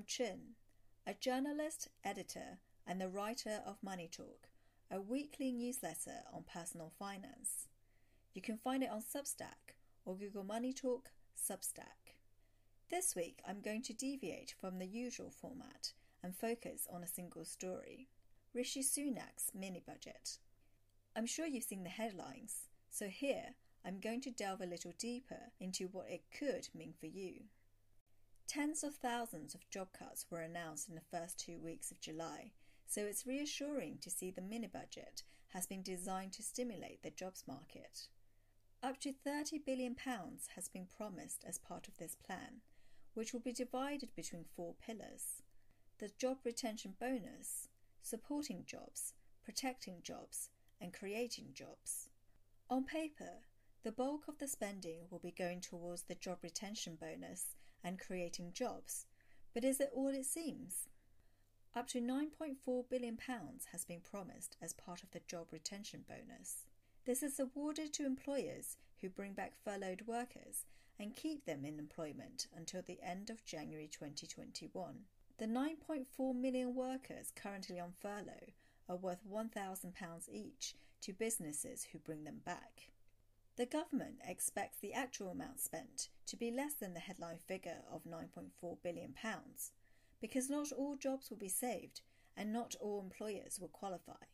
I'm Chin, a journalist, editor, and the writer of Money Talk, a weekly newsletter on personal finance. You can find it on Substack or Google Money Talk Substack. This week, I'm going to deviate from the usual format and focus on a single story Rishi Sunak's mini budget. I'm sure you've seen the headlines, so here I'm going to delve a little deeper into what it could mean for you. Tens of thousands of job cuts were announced in the first two weeks of July, so it's reassuring to see the mini budget has been designed to stimulate the jobs market. Up to £30 billion has been promised as part of this plan, which will be divided between four pillars the job retention bonus, supporting jobs, protecting jobs, and creating jobs. On paper, the bulk of the spending will be going towards the job retention bonus and creating jobs, but is it all it seems? Up to £9.4 billion has been promised as part of the job retention bonus. This is awarded to employers who bring back furloughed workers and keep them in employment until the end of January 2021. The 9.4 million workers currently on furlough are worth £1,000 each to businesses who bring them back. The government expects the actual amount spent to be less than the headline figure of £9.4 billion because not all jobs will be saved and not all employers will qualify.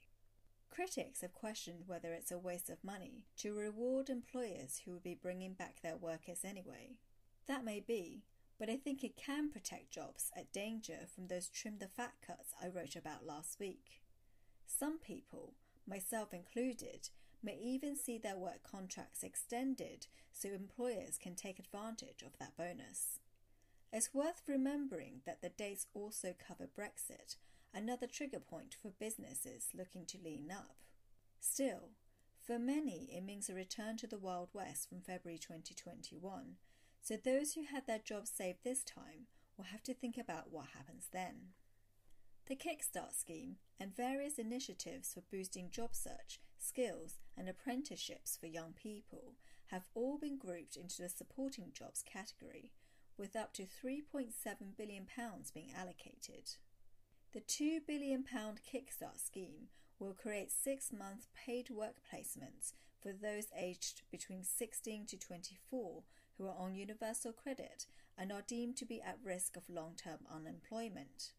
Critics have questioned whether it's a waste of money to reward employers who will be bringing back their workers anyway. That may be, but I think it can protect jobs at danger from those trim the fat cuts I wrote about last week. Some people, myself included, may even see their work contracts extended so employers can take advantage of that bonus. It's worth remembering that the dates also cover Brexit, another trigger point for businesses looking to lean up. Still, for many, it means a return to the Wild West from February 2021, so those who had their jobs saved this time will have to think about what happens then. The Kickstart scheme and various initiatives for boosting job search, skills, and apprenticeships for young people have all been grouped into the supporting jobs category, with up to £3.7 billion being allocated. The £2 billion Kickstart scheme will create six month paid work placements for those aged between 16 to 24 who are on universal credit and are deemed to be at risk of long term unemployment.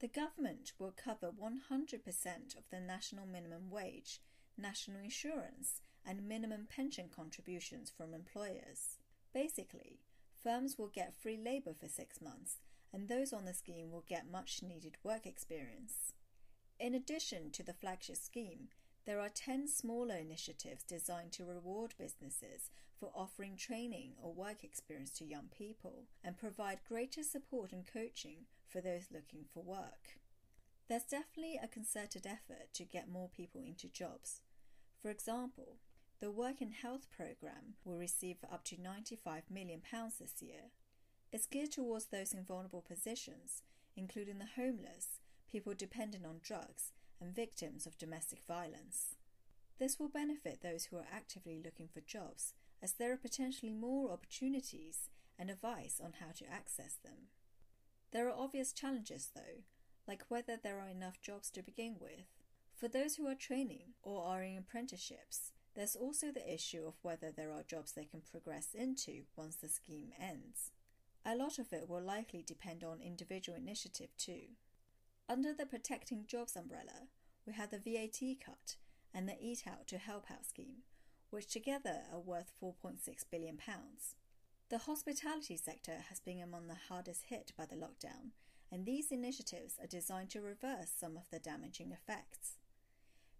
The government will cover 100% of the national minimum wage, national insurance, and minimum pension contributions from employers. Basically, firms will get free labour for six months, and those on the scheme will get much needed work experience. In addition to the flagship scheme, there are 10 smaller initiatives designed to reward businesses for offering training or work experience to young people and provide greater support and coaching for those looking for work. There's definitely a concerted effort to get more people into jobs. For example, the Work and Health programme will receive up to £95 million this year. It's geared towards those in vulnerable positions, including the homeless, people dependent on drugs, and victims of domestic violence. This will benefit those who are actively looking for jobs, as there are potentially more opportunities and advice on how to access them. There are obvious challenges, though, like whether there are enough jobs to begin with. For those who are training or are in apprenticeships, there's also the issue of whether there are jobs they can progress into once the scheme ends. A lot of it will likely depend on individual initiative, too. Under the Protecting Jobs umbrella, we have the VAT cut and the Eat Out to Help Out scheme, which together are worth £4.6 billion. The hospitality sector has been among the hardest hit by the lockdown, and these initiatives are designed to reverse some of the damaging effects.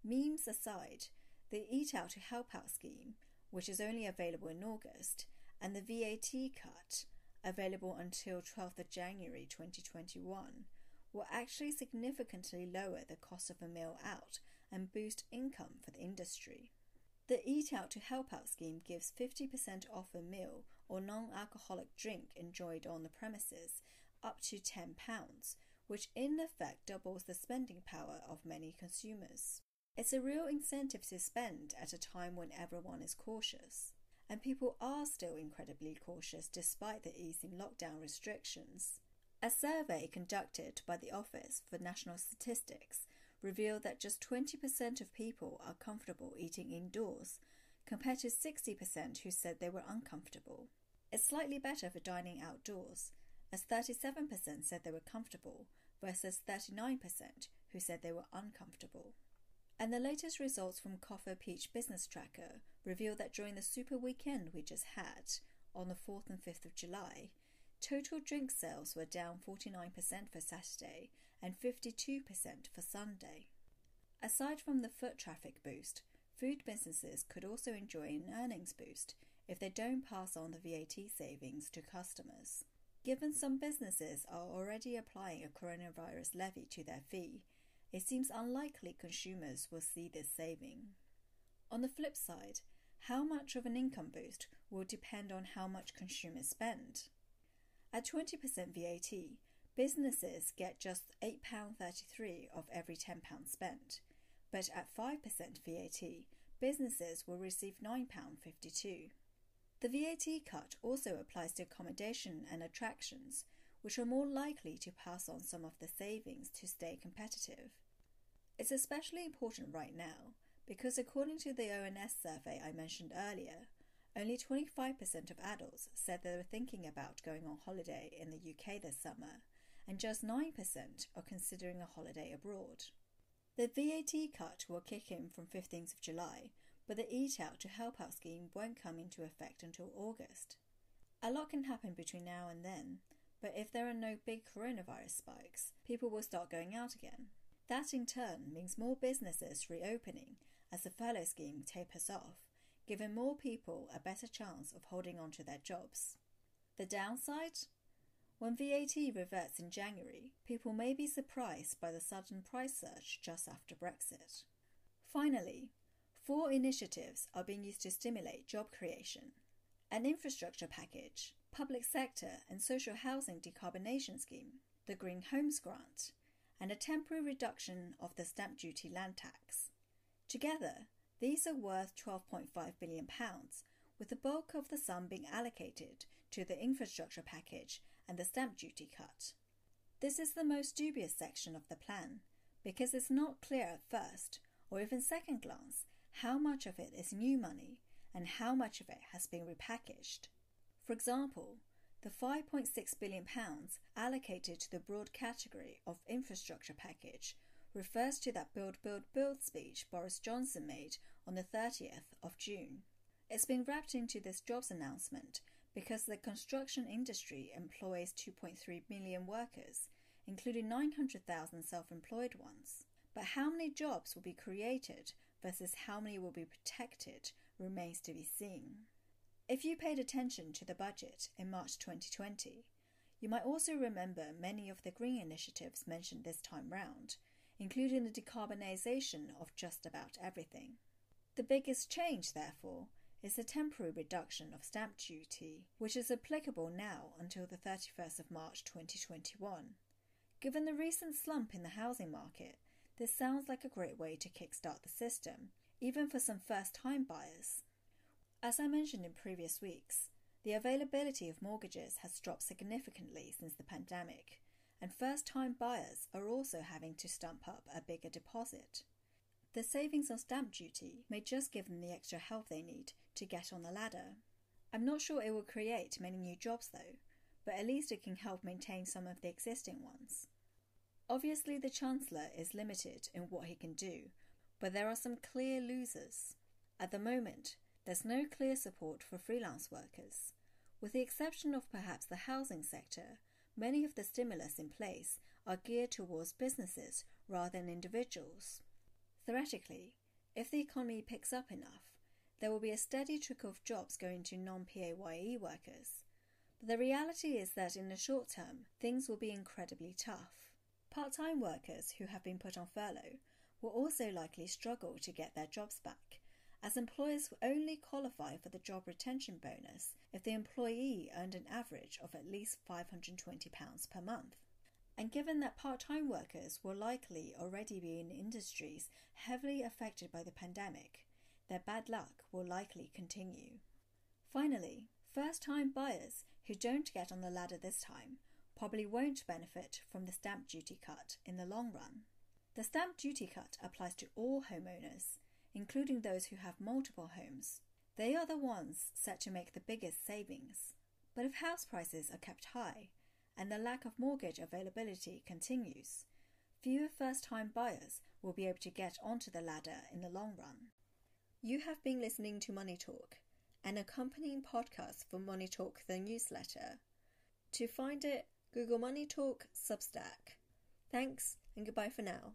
Memes aside, the Eat Out to Help Out scheme, which is only available in August, and the VAT cut, available until 12th of January 2021, will actually significantly lower the cost of a meal out and boost income for the industry. The Eat Out to Help Out scheme gives 50% off a meal or non alcoholic drink enjoyed on the premises up to £10, which in effect doubles the spending power of many consumers. It's a real incentive to spend at a time when everyone is cautious. And people are still incredibly cautious despite the easing lockdown restrictions. A survey conducted by the Office for National Statistics revealed that just 20% of people are comfortable eating indoors, compared to 60% who said they were uncomfortable. It's slightly better for dining outdoors, as 37% said they were comfortable versus 39% who said they were uncomfortable. And the latest results from Coffer Peach Business Tracker reveal that during the super weekend we just had, on the 4th and 5th of July, total drink sales were down 49% for Saturday and 52% for Sunday. Aside from the foot traffic boost, food businesses could also enjoy an earnings boost if they don't pass on the VAT savings to customers. Given some businesses are already applying a coronavirus levy to their fee, it seems unlikely consumers will see this saving. On the flip side, how much of an income boost will depend on how much consumers spend. At 20% VAT, businesses get just £8.33 of every £10 spent, but at 5% VAT, businesses will receive £9.52. The VAT cut also applies to accommodation and attractions, which are more likely to pass on some of the savings to stay competitive. It's especially important right now because, according to the ONS survey I mentioned earlier, only 25% of adults said they were thinking about going on holiday in the UK this summer, and just 9% are considering a holiday abroad. The VAT cut will kick in from 15th of July, but the Eat Out to Help Out scheme won't come into effect until August. A lot can happen between now and then, but if there are no big coronavirus spikes, people will start going out again. That in turn means more businesses reopening as the furlough scheme tapers off, giving more people a better chance of holding on to their jobs. The downside? When VAT reverts in January, people may be surprised by the sudden price surge just after Brexit. Finally, four initiatives are being used to stimulate job creation an infrastructure package, public sector and social housing decarbonation scheme, the Green Homes Grant, and a temporary reduction of the stamp duty land tax. Together, these are worth £12.5 billion, with the bulk of the sum being allocated to the infrastructure package and the stamp duty cut. This is the most dubious section of the plan because it's not clear at first, or even second glance, how much of it is new money and how much of it has been repackaged. For example, the £5.6 billion allocated to the broad category of infrastructure package refers to that Build, Build, Build speech Boris Johnson made on the 30th of June. It's been wrapped into this jobs announcement because the construction industry employs 2.3 million workers, including 900,000 self employed ones. But how many jobs will be created versus how many will be protected remains to be seen. If you paid attention to the budget in March 2020, you might also remember many of the green initiatives mentioned this time round, including the decarbonisation of just about everything. The biggest change, therefore, is the temporary reduction of stamp duty, which is applicable now until the 31st of March 2021. Given the recent slump in the housing market, this sounds like a great way to kickstart the system, even for some first time buyers. As I mentioned in previous weeks, the availability of mortgages has dropped significantly since the pandemic, and first time buyers are also having to stump up a bigger deposit. The savings on stamp duty may just give them the extra help they need to get on the ladder. I'm not sure it will create many new jobs though, but at least it can help maintain some of the existing ones. Obviously, the Chancellor is limited in what he can do, but there are some clear losers. At the moment, there's no clear support for freelance workers. With the exception of perhaps the housing sector, many of the stimulus in place are geared towards businesses rather than individuals. Theoretically, if the economy picks up enough, there will be a steady trickle of jobs going to non PAYE workers. But the reality is that in the short term, things will be incredibly tough. Part time workers who have been put on furlough will also likely struggle to get their jobs back as employers only qualify for the job retention bonus if the employee earned an average of at least £520 per month. And given that part time workers will likely already be in industries heavily affected by the pandemic, their bad luck will likely continue. Finally, first time buyers who don't get on the ladder this time probably won't benefit from the stamp duty cut in the long run. The stamp duty cut applies to all homeowners, including those who have multiple homes. They are the ones set to make the biggest savings. But if house prices are kept high and the lack of mortgage availability continues, fewer first time buyers will be able to get onto the ladder in the long run. You have been listening to Money Talk, an accompanying podcast for Money Talk the newsletter. To find it, Google Money Talk Substack. Thanks and goodbye for now.